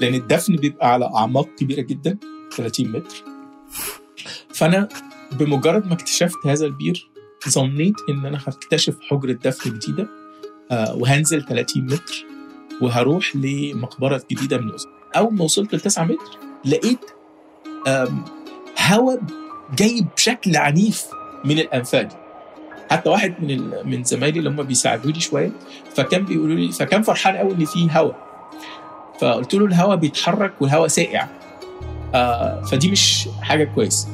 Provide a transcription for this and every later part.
لأن الدفن بيبقى على أعماق كبيرة جدا 30 متر. فأنا بمجرد ما اكتشفت هذا البير ظنيت إن أنا هكتشف حجره دفن جديدة آه وهنزل 30 متر وهروح لمقبرة جديدة من الاسره أول ما وصلت ل 9 متر لقيت هواء جاي بشكل عنيف من الأنفاق. حتى واحد من. من زمايلي اللي هم بيساعدوني شوية فكان بيقولوا لي فكان فرحان قوي إن في هواء فقلت له الهواء بيتحرك والهواء ساقع. آه فدي مش حاجة كويسة.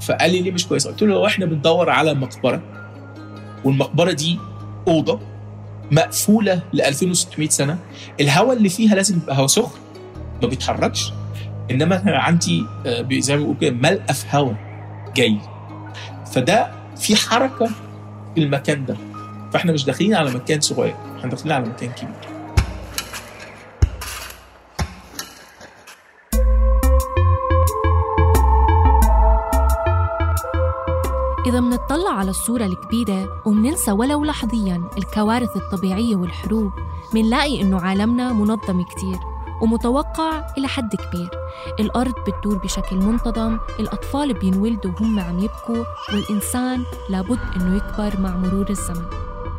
فقال لي ليه مش كويسة؟ قلت له لو إحنا بندور على مقبرة والمقبرة دي أوضة مقفولة ل 2600 سنة. الهواء اللي فيها لازم يبقى هواء سخن ما بيتحركش. إنما أنا عندي زي ما بيقولوا كده ملقف هواء جاي. فده في حركة في المكان ده. فإحنا مش داخلين على مكان صغير إحنا داخلين على مكان كبير. إذا منطلع على الصورة الكبيرة ومننسى ولو لحظياً الكوارث الطبيعية والحروب منلاقي إنه عالمنا منظم كتير ومتوقع إلى حد كبير. الأرض بتدور بشكل منتظم الأطفال بينولدوا وهم عم يبكوا والإنسان لابد إنه يكبر مع مرور الزمن.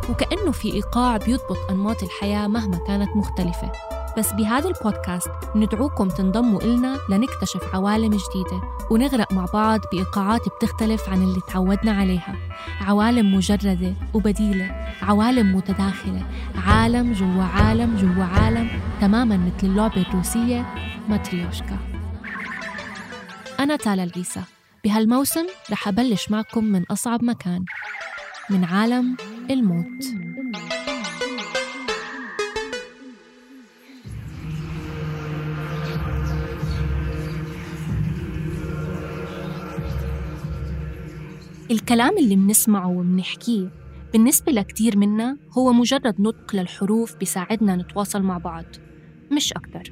وكأنه في إيقاع بيضبط أنماط الحياة مهما كانت مختلفة. بس بهذا البودكاست ندعوكم تنضموا إلنا لنكتشف عوالم جديدة ونغرق مع بعض بإيقاعات بتختلف عن اللي تعودنا عليها. عوالم مجردة وبديلة عوالم متداخلة عالم جوا عالم جوا عالم تماما مثل اللعبة الروسية ماتريوشكا. أنا تالا العيسى بهالموسم رح أبلش معكم من أصعب مكان من عالم الموت. الكلام اللي منسمعه ومنحكيه بالنسبة لكتير منا هو مجرد نطق للحروف بيساعدنا نتواصل مع بعض مش أكتر.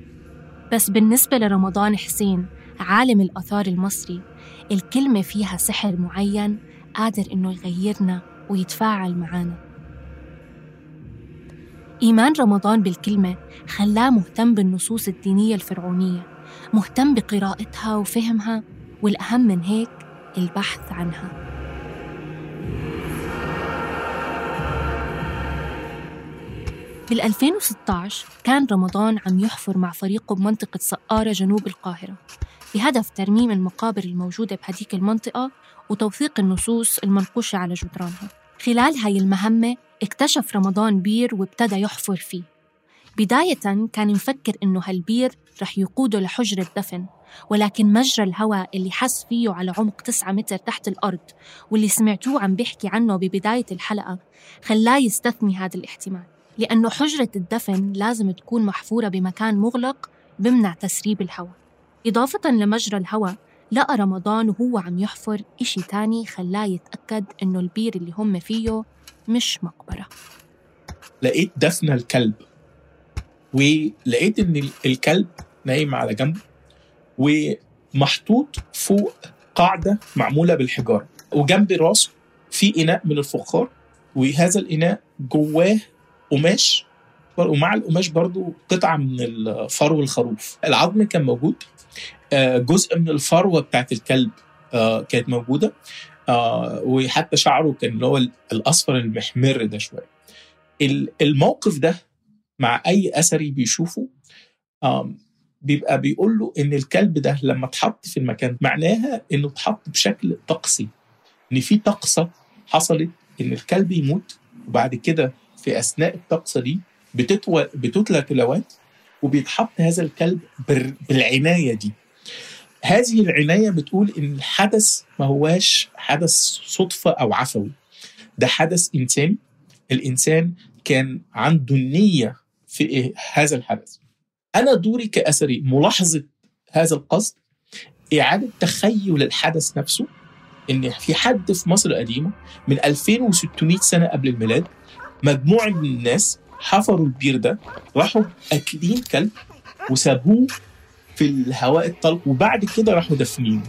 بس بالنسبة لرمضان حسين عالم الآثار المصري الكلمة فيها سحر معين قادر إنه يغيرنا ويتفاعل معانا. إيمان رمضان بالكلمة خلاه مهتم بالنصوص الدينية الفرعونية مهتم بقراءتها وفهمها والأهم من هيك البحث عنها. بال 2016 كان رمضان عم يحفر مع فريقه بمنطقة سقارة جنوب القاهرة. بهدف ترميم المقابر الموجودة بهديك المنطقة وتوثيق النصوص المنقوشة على جدرانها. خلال هاي المهمة اكتشف رمضان بير وابتدى يحفر فيه. بداية كان مفكر إنه هالبير رح يقوده لحجرة دفن ولكن مجرى الهواء اللي حس فيه على عمق 9 متر تحت الأرض واللي سمعتوه عم بيحكي عنه ببداية الحلقة خلاه يستثني هذا الاحتمال. لأنه حجرة الدفن لازم تكون محفورة بمكان مغلق بمنع تسريب الهواء. إضافة لمجرى الهواء لقى رمضان وهو عم يحفر إشي تاني خلاه يتأكد إنه البير اللي هم فيه مش مقبرة. لقيت دفن الكلب. ولقيت إن الكلب نايم على جنب ومحطوط فوق قاعدة معمولة بالحجارة. وجنب راسه في إناء من الفخار وهذا الإناء جواه قماش ومع القماش برضو قطعة من الفرو الخروف العظم كان موجود. جزء من الفروة بتاعت الكلب كانت موجودة. وحتى شعره كان اللي هو الأصفر المحمر ده شوية. الموقف ده مع أي أثري بيشوفه بيبقى بيقول له إن الكلب ده لما اتحط في المكان معناها إنه اتحط بشكل طقسي. إن في طقسة حصلت إن الكلب يموت وبعد كده في أثناء الطقسه دي بتتوى بتتلى تلاوات وبيتحط هذا الكلب بالعناية دي. هذه العناية بتقول إن الحدث ما هواش حدث صدفة أو عفوي. ده حدث انساني الإنسان كان عنده النيه في إيه هذا الحدث. أنا دوري كأثري ملاحظة هذا القصد إعادة تخيل الحدث نفسه إن في حد في مصر القديمة من 2600 سنة قبل الميلاد مجموعة من الناس حفروا البير ده راحوا أكلين كلب وسابوه في الهواء الطلق وبعد كده راحوا دفنينه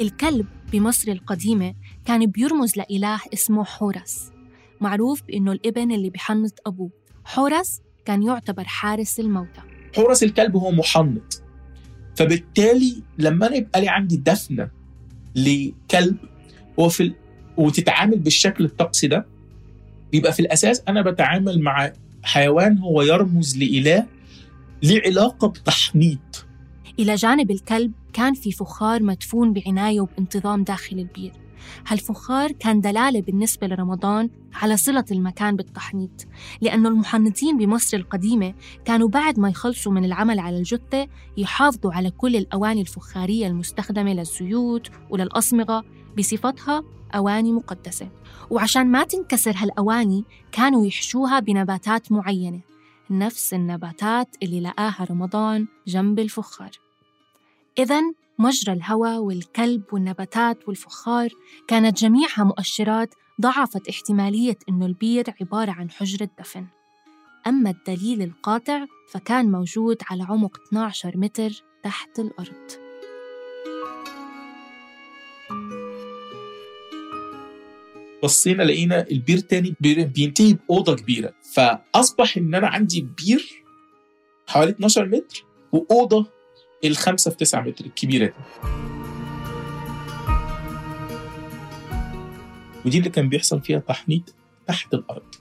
الكلب بمصر القديمة كان بيرمز لإله اسمه حورس. معروف بأنه الإبن اللي بحنط أبوه. حورس كان يعتبر حارس الموتى. حورس الكلب هو محنط. فبالتالي لما أنا يبقى لي عندي دفنة لكلب هو في. وتتعامل بالشكل الطقسي ده بيبقى في الأساس أنا بتعامل مع حيوان هو يرمز لإله ليه علاقة بتحنيط إلى جانب الكلب كان في فخار مدفون بعناية وبانتظام داخل البير هالفخار كان دلالة بالنسبة لرمضان على صلة المكان بالتحنيط لأنه المحنطين بمصر القديمة كانوا بعد ما يخلصوا من العمل على الجثة يحافظوا على كل الأواني الفخارية المستخدمة للزيوت وللأصمغة بصفتها أواني مقدسة. وعشان ما تنكسر هالأواني كانوا يحشوها بنباتات معينة نفس النباتات اللي لقاها رمضان جنب الفخار. إذا مجرى الهواء والكلب والنباتات والفخار كانت جميعها مؤشرات ضعفت احتمالية أنه البير عبارة عن حجرة دفن. أما الدليل القاطع فكان موجود على عمق 12 متر تحت الأرض. بصينا لقينا البير تاني بينتهي بأوضة كبيرة. فأصبح إن أنا عندي بير حوالي 12 متر وأوضة الخمسة في 9 متر الكبيرة دي. ودي اللي كان بيحصل فيها تحنيط تحت الأرض.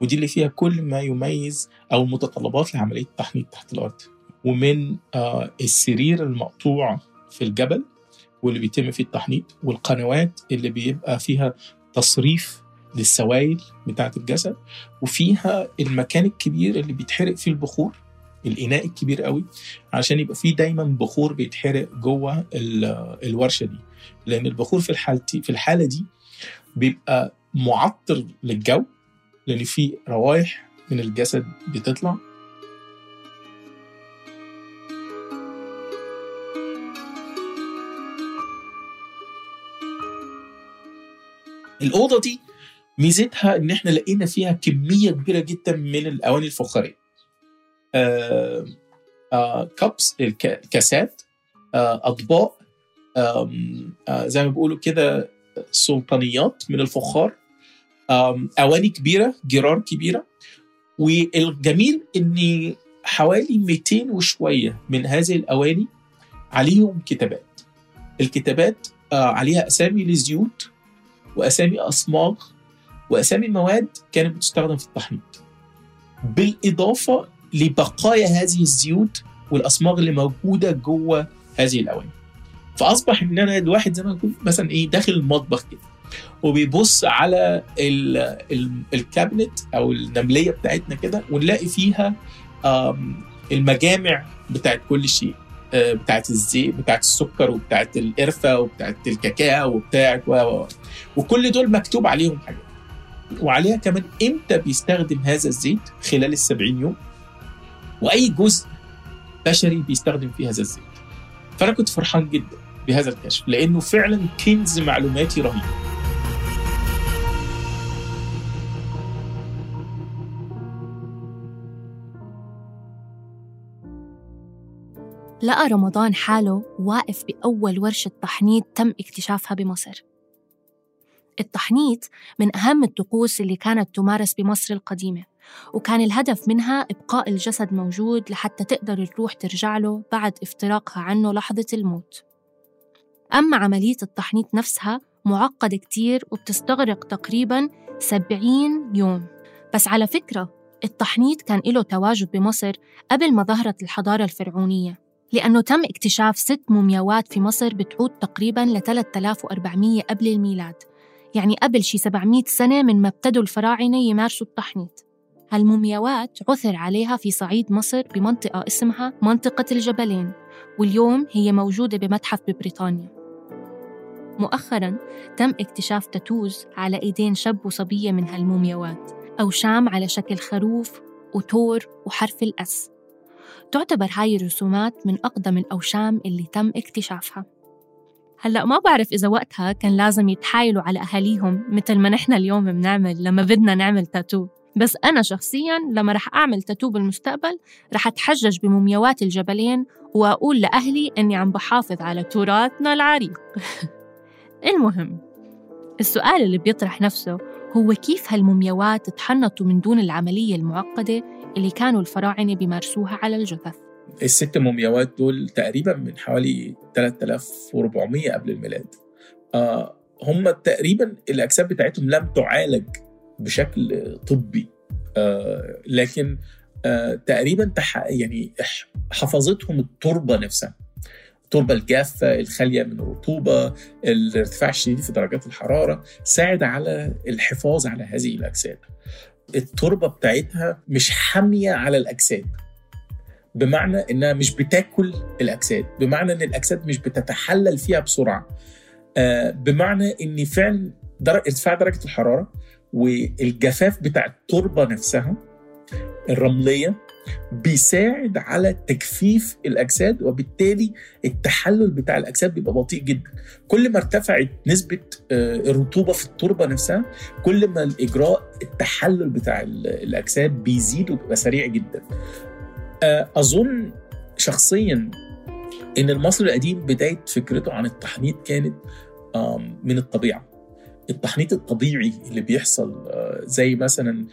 ودي اللي فيها كل ما يميز أو المتطلبات لعملية التحنيط تحت الأرض. ومن آه السرير المقطوع في الجبل واللي بيتم فيه التحنيط والقنوات اللي بيبقى فيها تصريف للسوائل بتاعة الجسد. وفيها المكان الكبير اللي بيتحرق فيه البخور الإناء الكبير قوي عشان يبقى فيه دايما بخور بيتحرق جوه ال- الورشة دي لأن البخور في الحالتي في الحالة دي بيبقى معطر للجو لأن في روايح من الجسد بتطلع الأوضة دي ميزتها إن إحنا لقينا فيها كمية كبيرة جدا من الأواني الفخارية. آه آه كابس آه أطباق آم، آه زي ما بيقولوا كده سلطانيات من الفخار آم، أواني كبيرة جرار كبيرة. والجميل إن حوالي 200 وشوية من هذه الأواني عليهم كتابات. الكتابات آه عليها أسامي لزيوت وأسامي أصماغ وأسامي مواد كانت بتستخدم في التحنيط. بالإضافة لبقايا هذه الزيوت والاصماغ اللي موجودة جوه هذه الأواني. فأصبح إن أنا الواحد زي ما يكون مثلا إيه داخل المطبخ كده وبيبص على ال ال الكابنت أو النملية بتاعتنا كده ونلاقي فيها المجامع بتاعت كل شيء آه، بتاعت الزيت بتاعت السكر وبتاعت القرفة وبتاعت الكاكاو وبتاعت و. وكل دول مكتوب عليهم حاجات. وعليها كمان إمتى بيستخدم هذا الزيت؟ خلال السبعين يوم. وأي جزء بشري بيستخدم فيه هذا الزيت. فأنا كنت فرحان جدا بهذا الكشف لأنه فعلا كنز معلوماتي رهيب. لقى رمضان حاله واقف بأول ورشة تحنيط تم اكتشافها بمصر. التحنيط من أهم الطقوس اللي كانت تمارس بمصر القديمة. وكان الهدف منها إبقاء الجسد موجود لحتى تقدر الروح ترجع له بعد افتراقها عنه لحظة الموت. أما عملية التحنيط نفسها معقدة كتير وبتستغرق تقريباً 70 يوم. بس على فكرة التحنيط كان له تواجد بمصر قبل ما ظهرت الحضارة الفرعونية لأنه تم اكتشاف ست مومياوات في مصر بتعود تقريباً ل 3400 قبل الميلاد يعني قبل شي 700 سنة من ما ابتدوا الفراعنة يمارسوا التحنيط. هالمومياوات عثر عليها في صعيد مصر بمنطقة اسمها منطقة الجبلين واليوم هي موجودة بمتحف ببريطانيا. مؤخراً تم اكتشاف تاتوز على إيدين شاب وصبية من هالمومياوات أوشام على شكل خروف وتور وحرف الأس. تعتبر هاي الرسومات من أقدم الأوشام اللي تم اكتشافها. هلأ ما بعرف إذا وقتها كان لازم يتحايلوا على أهاليهم مثل ما نحن اليوم بنعمل لما بدنا نعمل تاتو. بس أنا شخصياً لما رح أعمل تاتو بالمستقبل رح أتحجج بمومياوات الجبلين وأقول لأهلي إني عم بحافظ على تراثنا العريق. المهم السؤال اللي بيطرح نفسه هو كيف هالمومياوات تحنطوا من دون العملية المعقدة اللي كانوا الفراعنة بيمارسوها على الجثث؟ الست مومياوات دول تقريبا من حوالي 3400 قبل الميلاد. آه هم تقريبا الأجساد بتاعتهم لم تعالج بشكل طبي. آه لكن آه تقريبا يعني حفظتهم التربة نفسها. التربة الجافة الخالية من الرطوبة الارتفاع الشديد في درجات الحرارة ساعد على الحفاظ على هذه الأجساد. التربة بتاعتها مش حامية على الأجساد بمعنى إنها مش بتاكل الأجساد بمعنى إن الأجساد مش بتتحلل فيها بسرعة. آه بمعنى إن فعلا ارتفاع درجة الحرارة والجفاف بتاع التربة نفسها الرملية بيساعد على تجفيف الأجساد وبالتالي التحلل بتاع الأجساد بيبقى بطيء جدا. كل ما ارتفعت نسبة الرطوبة في التربة نفسها كل ما الإجراء التحلل بتاع الأجساد بيزيد وبيبقى سريع جدا. أظن شخصيا إن المصري القديم بداية فكرته عن التحنيط كانت من الطبيعة. التحنيط الطبيعي اللي بيحصل زي مثلا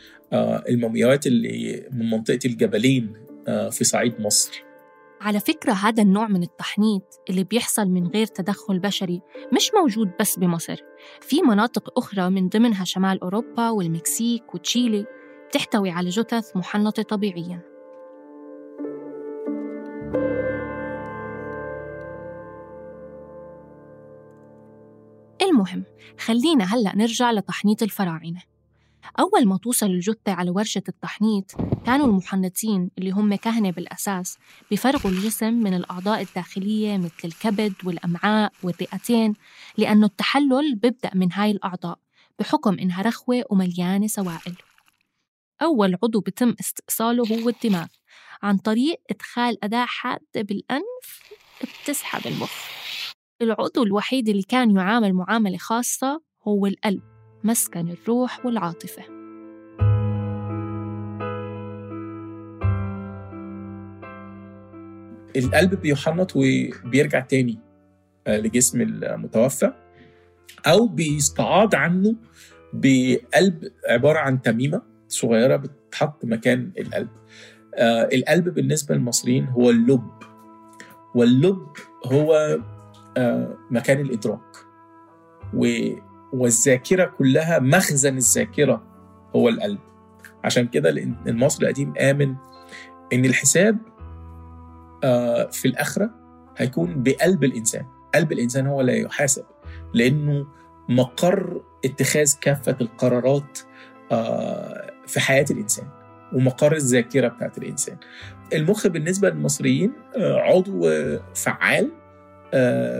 المومياوات اللي من منطقة الجبلين في صعيد مصر. على فكرة هذا النوع من التحنيط اللي بيحصل من غير تدخل بشري مش موجود بس بمصر. في مناطق أخرى من ضمنها شمال أوروبا والمكسيك وتشيلي بتحتوي على جثث محنطة طبيعياً. المهم خلينا هلأ نرجع لتحنيط الفراعنة. أول ما توصل الجثة على ورشة التحنيط كانوا المحنطين اللي هم كهنة بالأساس بيفرغوا الجسم من الأعضاء الداخلية مثل الكبد والأمعاء والرئتين لأنه التحلل بيبدأ من هاي الأعضاء بحكم إنها رخوة ومليانة سوائل. أول عضو بتم استئصاله هو الدماغ عن طريق إدخال أداة حادة بالأنف بتسحب المخ. العضو الوحيد اللي كان يعامل معاملة خاصة هو القلب مسكن الروح والعاطفة. القلب بيحنط وبيرجع تاني لجسم المتوفى أو بيستعاض عنه بقلب عبارة عن تميمة صغيرة بتتحط مكان القلب. القلب بالنسبة للمصريين هو اللب واللب هو مكان الإدراك. والذاكرة كلها مخزن الذاكرة هو القلب. عشان كده المصري القديم آمن إن الحساب في الآخرة هيكون بقلب الإنسان. قلب الإنسان هو لا يحاسب لأنه مقر اتخاذ كافة القرارات في حياة الإنسان ومقر الذاكرة بتاعت الإنسان. المخ بالنسبة للمصريين عضو فعال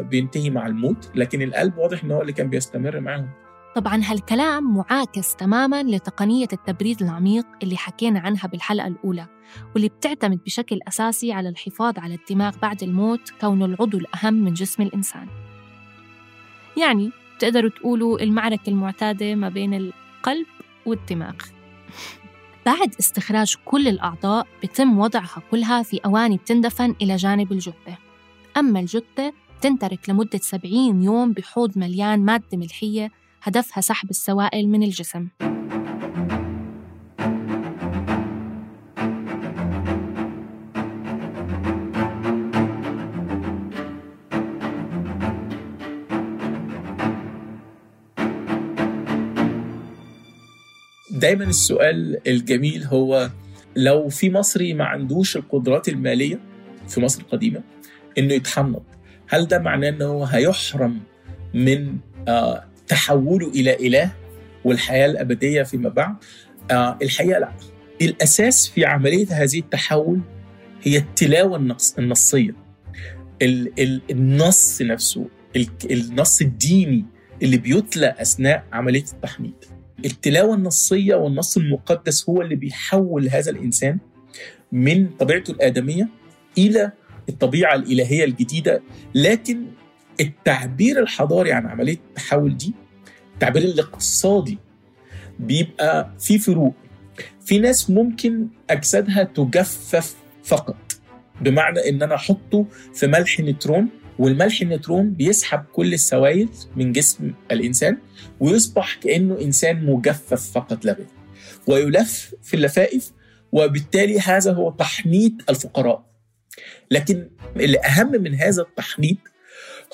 بينتهي مع الموت لكن القلب واضح إن هو اللي كان بيستمر معاهم. طبعا هالكلام معاكس تماما لتقنية التبريد العميق اللي حكينا عنها بالحلقة الأولى واللي بتعتمد بشكل أساسي على الحفاظ على الدماغ بعد الموت كونه العضو الأهم من جسم الإنسان. يعني تقدروا تقولوا المعركة المعتادة ما بين القلب والدماغ. بعد استخراج كل الأعضاء بتم وضعها كلها في أواني بتندفن إلى جانب الجثة. أما الجثة تنترك لمدة 70 يوم بحوض مليان مادة ملحية هدفها سحب السوائل من الجسم. دايما السؤال الجميل هو لو في مصري ما عندوش القدرات المالية في مصر القديمة إنه يتحنط هل ده معناه انه هو هيحرم من آه تحوله إلى إله والحياة الأبدية فيما بعد؟ آه الحقيقة لا. الأساس في عملية هذه التحول هي التلاوة النص النصية. ال ال النص نفسه النص الديني اللي بيتلى أثناء عملية التحنيط التلاوة النصية والنص المقدس هو اللي بيحول هذا الإنسان من طبيعته الآدمية إلى الطبيعة الإلهية الجديدة لكن التعبير الحضاري عن عملية التحول دي التعبير الاقتصادي بيبقى في فروق. في ناس ممكن أجسادها تجفف فقط بمعنى إن أنا أحطه في ملح نترون والملح النيوترون بيسحب كل السوائل من جسم الإنسان ويصبح كأنه إنسان مجفف فقط لا ويلف في اللفائف وبالتالي هذا هو تحنيط الفقراء. لكن الأهم من هذا التحنيط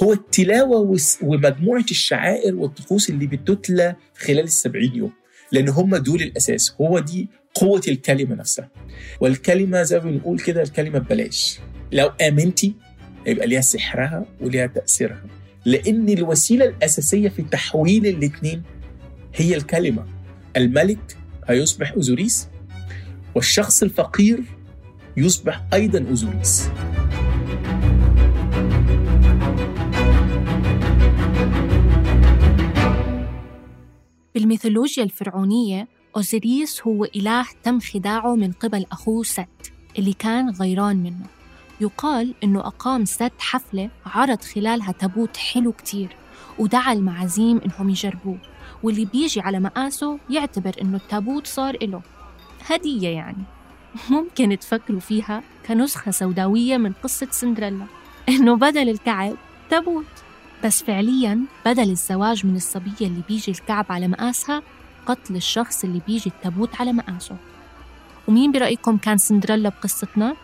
هو التلاوة ومجموعة الشعائر والطقوس اللي بتتلى خلال السبعين يوم لأن هم دول الأساس هو دي قوة الكلمة نفسها. والكلمة زي ما بنقول كده الكلمة ببلاش. لو آمنتي يبقى ليها سحرها وليها تأثيرها. لأن الوسيلة الأساسية في تحويل الاثنين هي الكلمة. الملك هيصبح أوزوريس والشخص الفقير يصبح أيضا أوزوريس بالميثولوجيا الفرعونية أوزيريس هو إله تم خداعه من قبل أخوه ست اللي كان غيران منه. يقال إنه أقام ست حفلة عرض خلالها تابوت حلو كتير ودعا المعازيم إنهم يجربوه. واللي بيجي على مقاسه يعتبر إنه التابوت صار إله. هدية يعني. ممكن تفكروا فيها كنسخة سوداوية من قصة سندريلا. إنه بدل الكعب تابوت بس فعليا بدل الزواج من الصبية اللي بيجي الكعب على مقاسها قتل الشخص اللي بيجي التابوت على مقاسه. ومين برأيكم كان سندريلا بقصتنا؟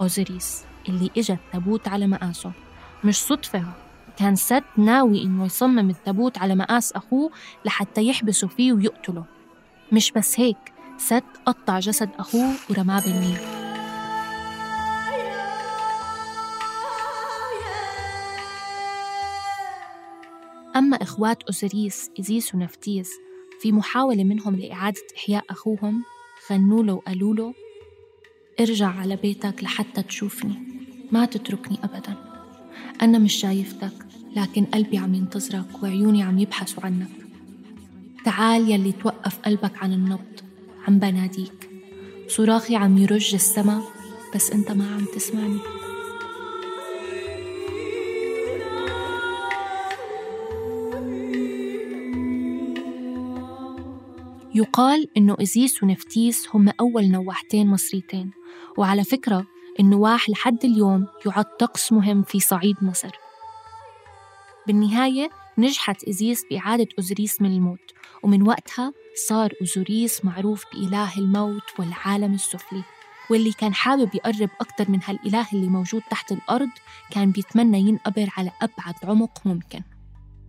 أوزيريس اللي إجا التابوت على مقاسه. مش صدفة. كان ست ناوي إنه يصمم التابوت على مقاس أخوه لحتى يحبسوا فيه ويقتله. مش بس هيك. ست قطع جسد أخوه ورماه بالنيل. أما إخوات أوزيريس إزيس ونفتيس في محاولة منهم لإعادة إحياء أخوهم غنوا له وقالوا له ارجع على بيتك لحتى تشوفني ما تتركني أبدا. أنا مش شايفتك لكن قلبي عم ينتظرك وعيوني عم يبحثوا عنك. تعال يلي توقف قلبك عن النبض. عم بناديك. صراخي عم يرج السما بس أنت ما عم تسمعني. يقال إنه إزيس ونفتيس هم أول نواحتين مصريتين وعلى فكرة النواح لحد اليوم يعد طقس مهم في صعيد مصر. بالنهاية نجحت إزيس بإعادة أوزريس من الموت ومن وقتها صار أوزوريس معروف بإله الموت والعالم السفلي واللي كان حابب يقرب أكتر من هالإله اللي موجود تحت الأرض كان بيتمنى ينقبر على أبعد عمق ممكن.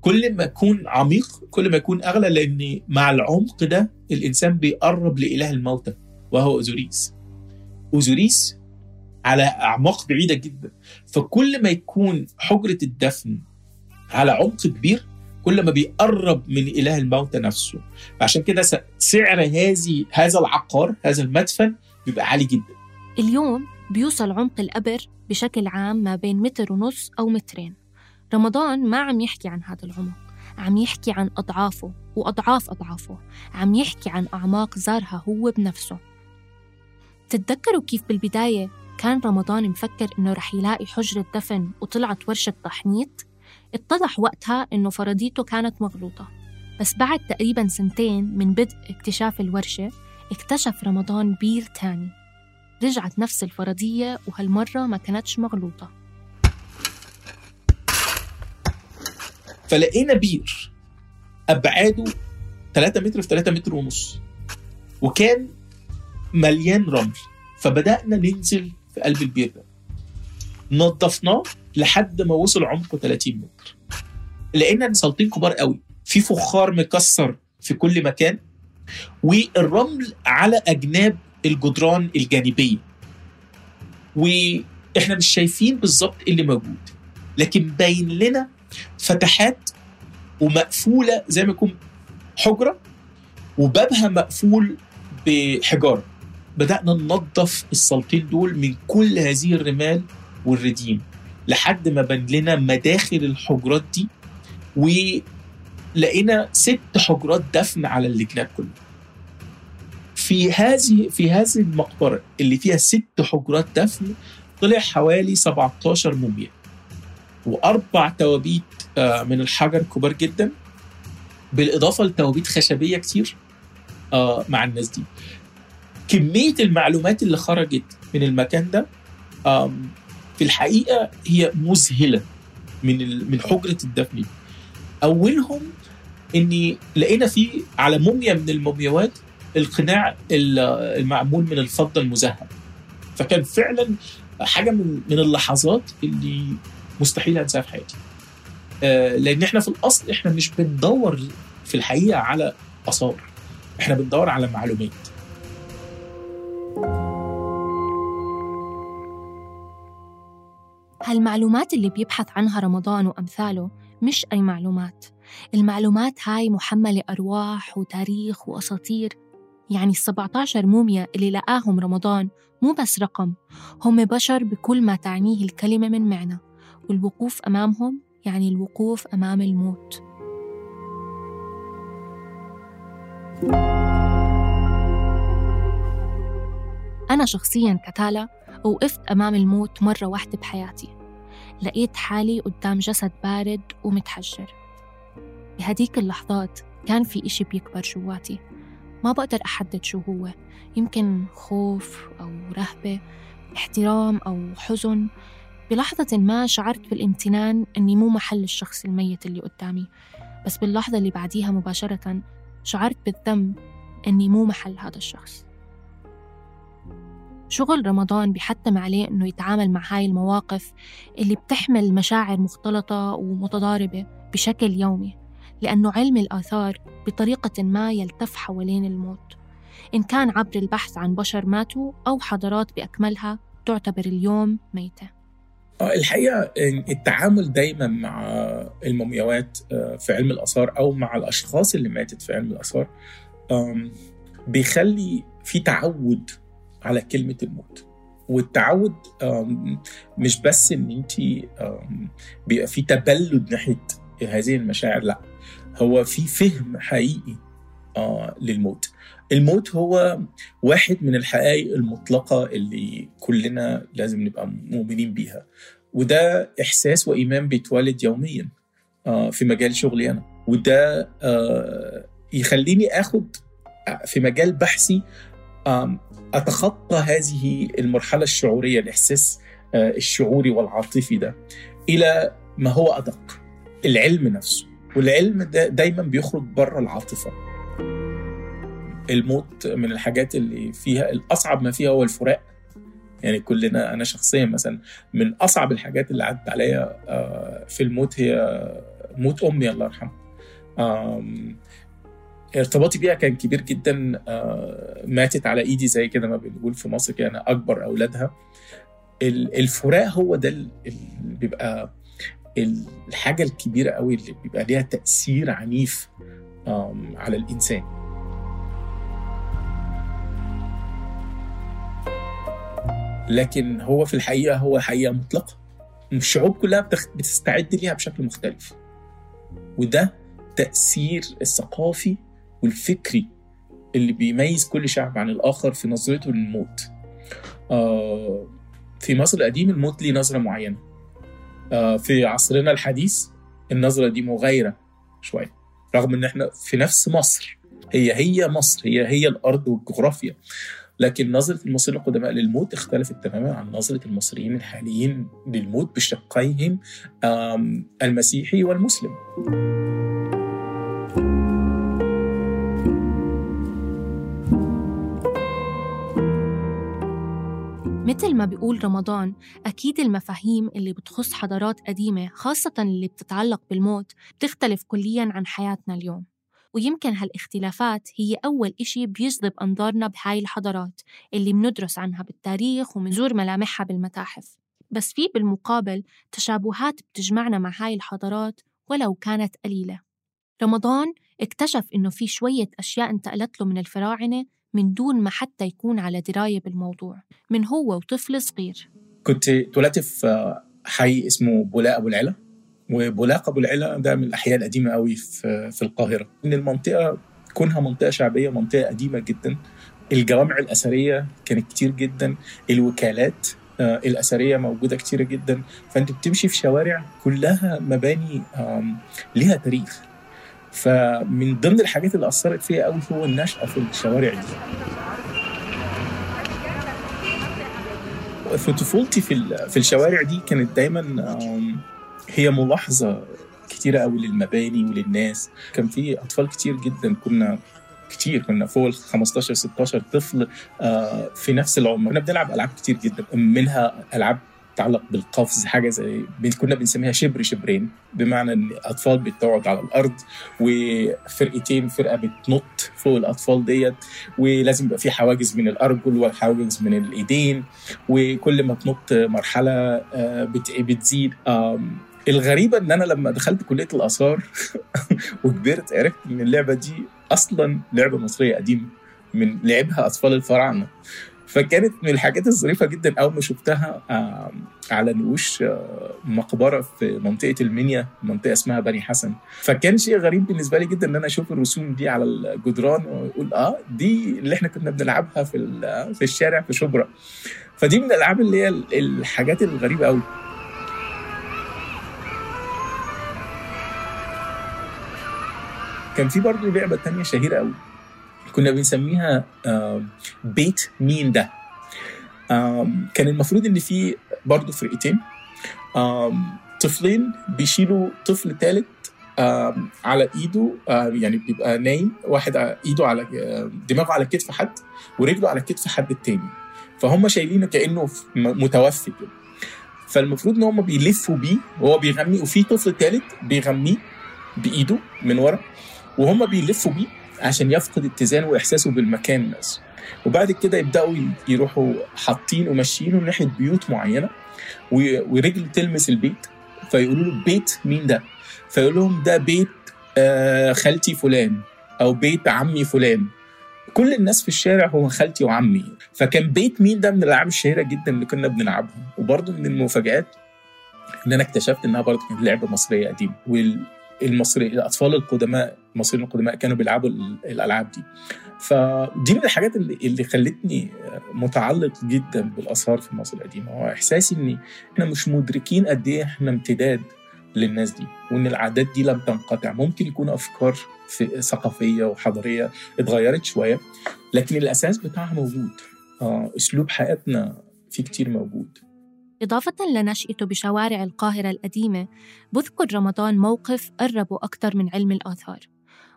كل ما يكون عميق كل ما يكون أغلى لأن مع العمق ده الإنسان بيقرب لإله الموتى وهو أوزوريس. أوزوريس على أعماق بعيدة جدا. فكل ما يكون حجرة الدفن على عمق كبير كل ما بيقرب من إله الموتى نفسه. فعشان كده سعر هذه هذا العقار هذا المدفن بيبقى عالي جدا. اليوم بيوصل عمق القبر بشكل عام ما بين متر ونص أو مترين. رمضان ما عم يحكي عن هذا العمق. عم يحكي عن أضعافه وأضعاف أضعافه. عم يحكي عن أعماق زارها هو بنفسه. تتذكروا كيف بالبداية كان رمضان مفكر إنه رح يلاقي حجرة دفن وطلعت ورشة تحنيط؟ اتضح وقتها إنه فرضيته كانت مغلوطة. بس بعد تقريبا سنتين من بدء اكتشاف الورشة اكتشف رمضان بير تاني. رجعت نفس الفرضية وهالمرة ما كانتش مغلوطة. فلقينا بير أبعاده 3 متر في 3 متر ونص وكان مليان رمل. فبدأنا ننزل في قلب البير ده. نظفناه لحد ما وصل عمقه 30 متر. لقينا سلطين كبار قوي. في فخار مكسر في كل مكان. والرمل على أجناب الجدران الجانبية. وإحنا مش شايفين بالظبط إيه اللي موجود. لكن باين لنا فتحات ومقفولة زي ما يكون حجرة وبابها مقفول بحجارة. بدأنا ننظف السلطين دول من كل هذه الرمال والرديم لحد ما بان لنا مداخل الحجرات دي ولقينا ست حجرات دفن على الجناب كله. في هذه في هذه المقبرة اللي فيها ست حجرات دفن طلع حوالي 17 موميا. وأربع توابيت من الحجر كبار جدا. بالإضافة لتوابيت خشبية كتير مع الناس دي. كمية المعلومات اللي خرجت من المكان ده في الحقيقة هي مذهلة من من حجرة الدفن أولهم إني لقينا فيه على موميا من المومياوات القناع المعمول من الفضة المذهب فكان فعلا حاجة من من اللحظات اللي مستحيل أنساها في حياتي. آه، لأن إحنا في الأصل إحنا مش بندور في الحقيقة على آثار. إحنا بندور على معلومات. هالمعلومات اللي بيبحث عنها رمضان وأمثاله مش أي معلومات. المعلومات هاي محملة أرواح وتاريخ وأساطير. يعني ال 17 موميا اللي لقاهم رمضان مو بس رقم هم بشر بكل ما تعنيه الكلمة من معنى. والوقوف أمامهم يعني الوقوف أمام الموت. أنا شخصياً كتالا وقفت أمام الموت مرة واحدة بحياتي. لقيت حالي قدام جسد بارد ومتحجر. بهديك اللحظات كان في إشي بيكبر جواتي. ما بقدر أحدد شو هو. يمكن خوف أو رهبة احترام أو حزن. بلحظة ما شعرت بالامتنان أني مو محل الشخص الميت اللي قدامي. بس باللحظة اللي بعديها مباشرة شعرت بالذنب أني مو محل هذا الشخص. شغل رمضان بيحتم عليه إنه يتعامل مع هاي المواقف اللي بتحمل مشاعر مختلطة ومتضاربة بشكل يومي لأنه علم الآثار بطريقة ما يلتف حوالين الموت. إن كان عبر البحث عن بشر ماتوا أو حضارات بأكملها تعتبر اليوم ميتة. آه، الحقيقة التعامل دايما مع المومياوات آه، في علم الآثار أو مع الأشخاص اللي ماتت في علم الآثار بيخلي في تعود على كلمة الموت. والتعود مش بس إن أنت بيبقى في تبلد ناحية هذه المشاعر لأ هو في فهم حقيقي آه، للموت. الموت هو واحد من الحقائق المطلقة اللي كلنا لازم نبقى مؤمنين بيها. وده إحساس وإيمان بيتولد يوميا آه، في مجال شغلي أنا. وده آه، يخليني أخد في مجال بحثي أتخطى هذه المرحلة الشعورية الإحساس الشعوري والعاطفي ده إلى ما هو أدق العلم نفسه. والعلم ده دايما بيخرج بره العاطفة. الموت من الحاجات اللي فيها الأصعب ما فيها هو الفراق. يعني كلنا أنا شخصيا مثلا من أصعب الحاجات اللي عدت عليا آه، في الموت هي موت أمي الله يرحمها. ارتباطي بيها كان كبير جدا آه، ماتت على إيدي زي كده ما بنقول في مصر كده أنا أكبر أولادها. الفراق هو ده اللي بيبقى الحاجة الكبيرة قوي اللي بيبقى ليها تأثير عنيف على الإنسان. لكن هو في الحقيقة هو حقيقة مطلقة. الشعوب كلها بتستعد ليها بشكل مختلف. وده تأثير الثقافي والفكري اللي بيميز كل شعب عن الآخر في نظرته للموت. آه، في مصر القديم الموت ليه نظرة معينة. آه، في عصرنا الحديث النظرة دي مغايرة شوية رغم إن إحنا في نفس مصر هي هي مصر هي هي الأرض والجغرافيا. لكن نظرة المصريين القدماء للموت اختلفت تماما عن نظرة المصريين الحاليين للموت بشقيهم المسيحي والمسلم. مثل ما بيقول رمضان أكيد المفاهيم اللي بتخص حضارات قديمة خاصة اللي بتتعلق بالموت بتختلف كلياً عن حياتنا اليوم. ويمكن هالاختلافات هي أول إشي بيجذب أنظارنا بهاي الحضارات اللي بندرس عنها بالتاريخ ومنزور ملامحها بالمتاحف. بس في بالمقابل تشابهات بتجمعنا مع هاي الحضارات ولو كانت قليلة. رمضان اكتشف إنه في شوية أشياء انتقلت له من الفراعنة من دون ما حتى يكون على دراية بالموضوع من هو وطفل صغير. كنت اتولدت في حي اسمه بولاق أبو العلا وبولاق أبو العلا ده من الأحياء القديمة قوي في, القاهرة. إن المنطقة كونها منطقة شعبية منطقة قديمة جدا. الجوامع الأثرية كانت كتير جدا. الوكالات آه، الأثرية موجودة كتير جدا. فأنت بتمشي في شوارع كلها مباني ليها تاريخ. فمن ضمن الحاجات اللي أثرت فيا قوي هو النشأة في الشوارع دي. في طفولتي في في الشوارع دي كانت دايما هي ملاحظة كتيرة قوي للمباني وللناس. كان في أطفال كتير جدا كنا كتير كنا فوق ال 15 16 طفل آه، في نفس العمر. كنا بنلعب ألعاب كتير جدا منها ألعاب تتعلق بالقفز حاجة زي كنا بنسميها شبر شبرين بمعنى إن اطفال بتقعد على الأرض وفرقتين فرقة بتنط فوق الأطفال ديت ولازم يبقى في حواجز من الأرجل وحواجز من الإيدين وكل ما تنط مرحلة آه، بت- بتزيد. آم، الغريبة إن أنا لما دخلت كلية الآثار وكبرت عرفت إن اللعبة دي أصلا لعبة مصرية قديمة من لعبها أطفال الفراعنة. فكانت من الحاجات الظريفة جدا اول ما شفتها على نقوش آه، مقبرة في منطقة المنيا منطقة اسمها بني حسن. فكان شيء غريب بالنسبة لي جدا إن أنا أشوف الرسوم دي على الجدران وأقول آه دي اللي إحنا كنا بنلعبها في في الشارع في شبرا. فدي من الألعاب اللي هي ال- الحاجات الغريبة قوي كان في برضه لعبة تانية شهيرة قوي كنا بنسميها بيت مين ده. كان المفروض إن في برضه فرقتين. طفلين بيشيلوا طفل ثالث على إيده آم، يعني بيبقى نايم واحد إيده على دماغه على كتف حد ورجله على كتف حد التاني فهم شايلينه كأنه متوفي كده. فالمفروض إن هم بيلفوا بيه وهو بيغني وفي طفل ثالث بيغنيه بإيده من ورا وهم بيلفوا بيه. عشان يفقد اتزانه وإحساسه بالمكان بس. وبعد كده يبدأوا يروحوا حاطين وماشيينه ناحية بيوت معينة ورجل تلمس البيت فيقولوا له بيت مين ده؟ فيقول لهم ده بيت آه، خالتي فلان أو بيت عمي فلان. كل الناس في الشارع هو خالتي وعمي. فكان بيت مين ده من الألعاب الشهيرة جدا اللي كنا بنلعبها وبرضه من المفاجآت إن أنا اكتشفت إنها برضه كانت لعبة مصرية قديمة والمصري الأطفال القدماء المصريين القدماء كانوا بيلعبوا ال- الألعاب دي. فدي من الحاجات اللي, اللي خلتني متعلق جدا بالآثار في مصر القديمة. هو إحساسي ان إحنا مش مدركين قد إيه إحنا امتداد للناس دي وإن العادات دي لم تنقطع. ممكن يكون أفكار في ثقافية وحضارية اتغيرت شوية لكن الأساس بتاعها موجود. آه أسلوب حياتنا فيه كتير موجود. إضافة لنشأته بشوارع القاهرة القديمة بذكر رمضان موقف قربه أكثر من علم الآثار.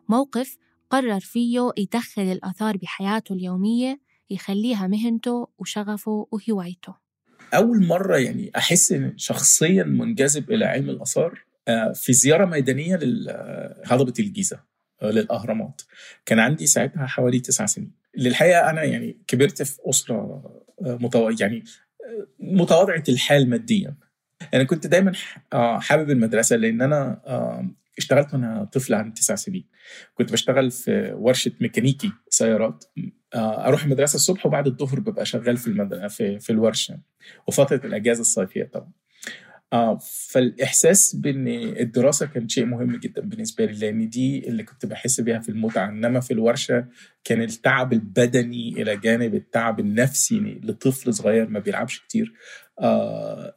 موقف قرر فيه يدخل الآثار بحياته اليومية يخليها مهنته وشغفه وهوايته. أول مرة يعني إن شخصيا منجذب إلى علم الآثار آه، في زيارة ميدانية لهضبه الجيزة آه، للأهرامات. كان عندي ساعتها حوالي تسع سنين. للحقيقة أنا يعني كبرت في آه، متو... يعني آه، متواضعة الحال ماديا. أنا كنت دايما آه، حابب المدرسة لأن أنا آه، اشتغلت وأنا طفل عندي تسع سنين. كنت بشتغل في ورشة ميكانيكي سيارات. آه، أروح المدرسة الصبح وبعد الظهر ببقى شغال في المد... في في الورشة. وفترة الأجازة الصيفية طبعا. آه فالإحساس بإن الدراسة كان شيء مهم جدا بالنسبة لي لأن دي اللي كنت بحس بيها في المتعة. إنما في الورشة كان التعب البدني إلى جانب التعب النفسي لطفل صغير ما بيلعبش كتير. آه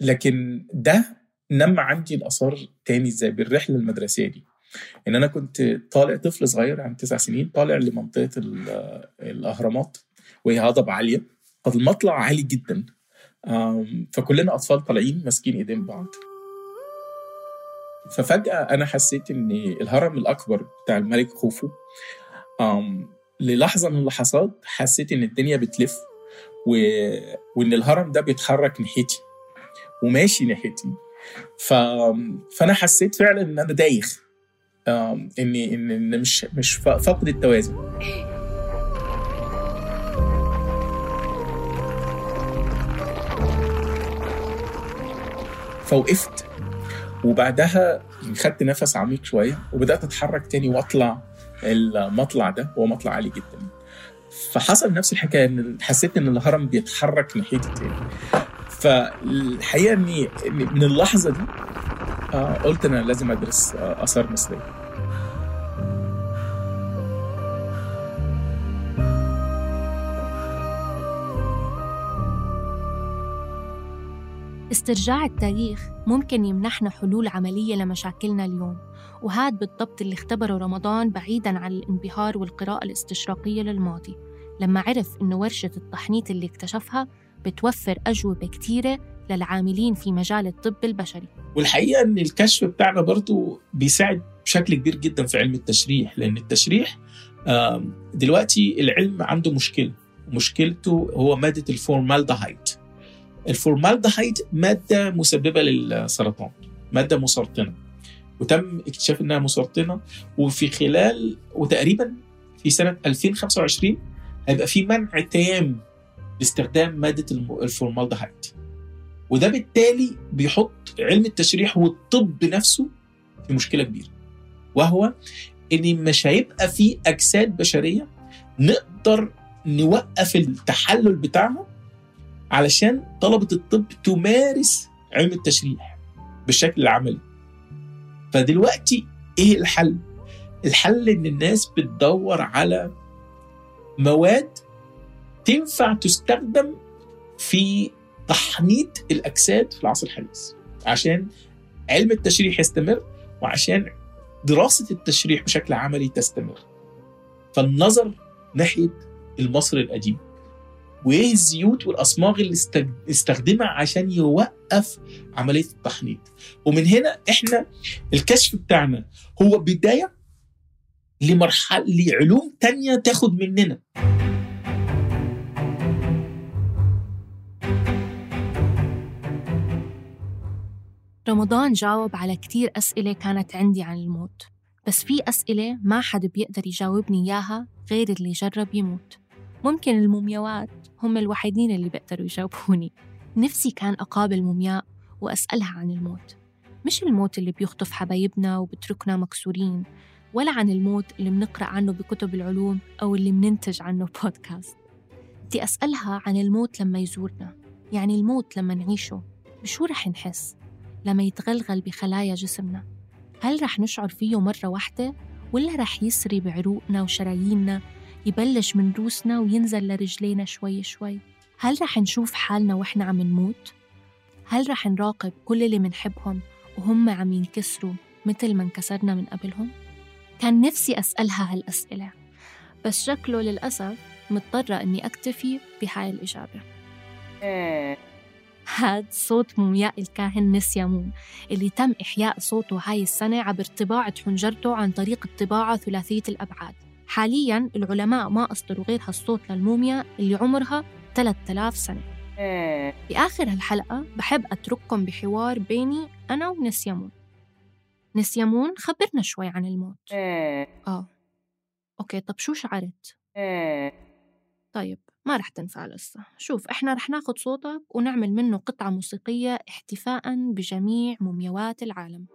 لكن ده نمى عندي الآثار تاني إزاي؟ بالرحلة المدرسية دي. إن أنا كنت طالع طفل صغير عن تسع سنين طالع لمنطقة ال- الأهرامات وهي هضبة عالية. المطلع عالي جدا. فكلنا أطفال طالعين ماسكين إيدين بعض. ففجأة أنا حسيت إن الهرم الأكبر بتاع الملك خوفو آم، للحظة من اللحظات حسيت إن الدنيا بتلف و... وإن الهرم ده بيتحرك ناحيتي وماشي ناحيتي. ف... فأنا حسيت فعلا إن أنا دايخ. إني ان مش مش ف- فقد التوازن. فوقفت وبعدها خدت نفس عميق شوية وبدأت أتحرك تاني وأطلع المطلع ده هو مطلع عالي جدا. فحصل نفس الحكاية إن حسيت إن الهرم بيتحرك ناحيتي تاني. فالحقيقة إني من اللحظة دي آه قلت أنا لازم أدرس آه آثار مصرية. استرجاع التاريخ ممكن يمنحنا حلول عملية لمشاكلنا اليوم وهذا بالضبط اللي اختبره رمضان بعيداً عن الانبهار والقراءة الاستشراقية للماضي. لما عرف إنه ورشة التحنيط اللي اكتشفها بتوفر أجوبة كتيرة للعاملين في مجال الطب البشري. والحقيقة إن الكشف بتاعنا برضو بيساعد بشكل كبير جدا في علم التشريح لأن التشريح دلوقتي العلم عنده مشكلة. مشكلته هو مادة الفورمالدهايد. الفورمالدهايد مادة مسببة للسرطان مادة مسرطنة. وتم اكتشاف إنها مسرطنة وفي خلال وتقريبا في سنة 2025 هيبقى في منع تام لاستخدام مادة الفورمالدهايد وده بالتالي بيحط علم التشريح والطب نفسه في مشكلة كبيرة وهو إن مش هيبقى في أجساد بشرية نقدر نوقف التحلل بتاعها علشان طلبة الطب تمارس علم التشريح بالشكل العملي فدلوقتي إيه الحل؟ الحل إن الناس بتدور على مواد تنفع تستخدم في تحنيط الأجساد في العصر الحديث. عشان علم التشريح يستمر وعشان دراسة التشريح بشكل عملي تستمر. فالنظر ناحية المصري القديم وايه الزيوت والاصماغ اللي استخدمها عشان يوقف عملية التحنيط. ومن هنا إحنا الكشف بتاعنا هو بداية لمرحله لعلوم تانية تاخد مننا. رمضان جاوب على كتير أسئلة كانت عندي عن الموت بس في أسئلة ما حد بيقدر يجاوبني إياها غير اللي جرب يموت. ممكن المومياوات هم الوحيدين اللي بيقدروا يجاوبوني. نفسي كان أقابل مومياء وأسألها عن الموت. مش الموت اللي بيخطف حبايبنا وبتركنا مكسورين ولا عن الموت اللي بنقرأ عنه بكتب العلوم أو اللي بننتج عنه بودكاست. بدي أسألها عن الموت لما يزورنا يعني الموت لما نعيشه بشو رح نحس؟ لما يتغلغل بخلايا جسمنا هل رح نشعر فيه مرة واحدة ولا رح يسري بعروقنا وشراييننا يبلش من روسنا وينزل لرجلينا شوي شوي هل رح نشوف حالنا وإحنا عم نموت؟ هل رح نراقب كل اللي منحبهم وهم عم ينكسروا مثل ما انكسرنا من قبلهم؟ كان نفسي أسألها هالأسئلة بس شكله للأسف مضطرة إني أكتفي بهاي الإجابة هاد صوت مومياء الكاهن نسيامون اللي تم إحياء صوته هاي السنة عبر طباعة حنجرته عن طريق الطباعة ثلاثية الأبعاد. حالياً العلماء ما أصدروا غير هالصوت للموميا اللي عمرها 3000 سنة. بآخر هالحلقة بحب أترككم بحوار بيني أنا ونسيامون نسيامون خبرنا شوي عن الموت. آه. أوكي طب شو شعرت؟ طيب. ما رح تنفع لسه شوف إحنا رح ناخد صوتك ونعمل منه قطعة موسيقية احتفاء بجميع مومياوات العالم.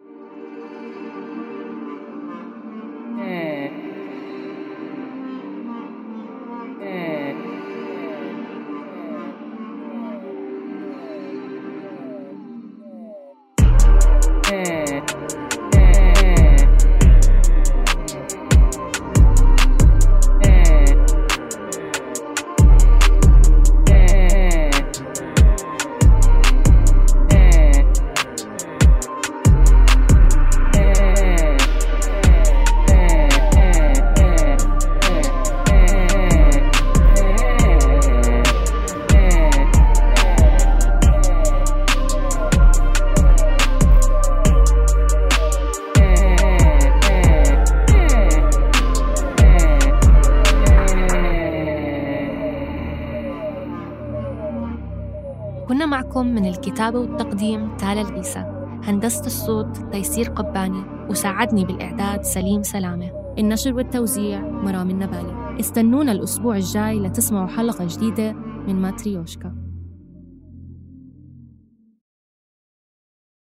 وساعدني بالإعداد سليم سلامة. النشر والتوزيع مرام النبالي. استنونا الأسبوع الجاي لتسمعوا حلقة جديدة من ماتريوشكا.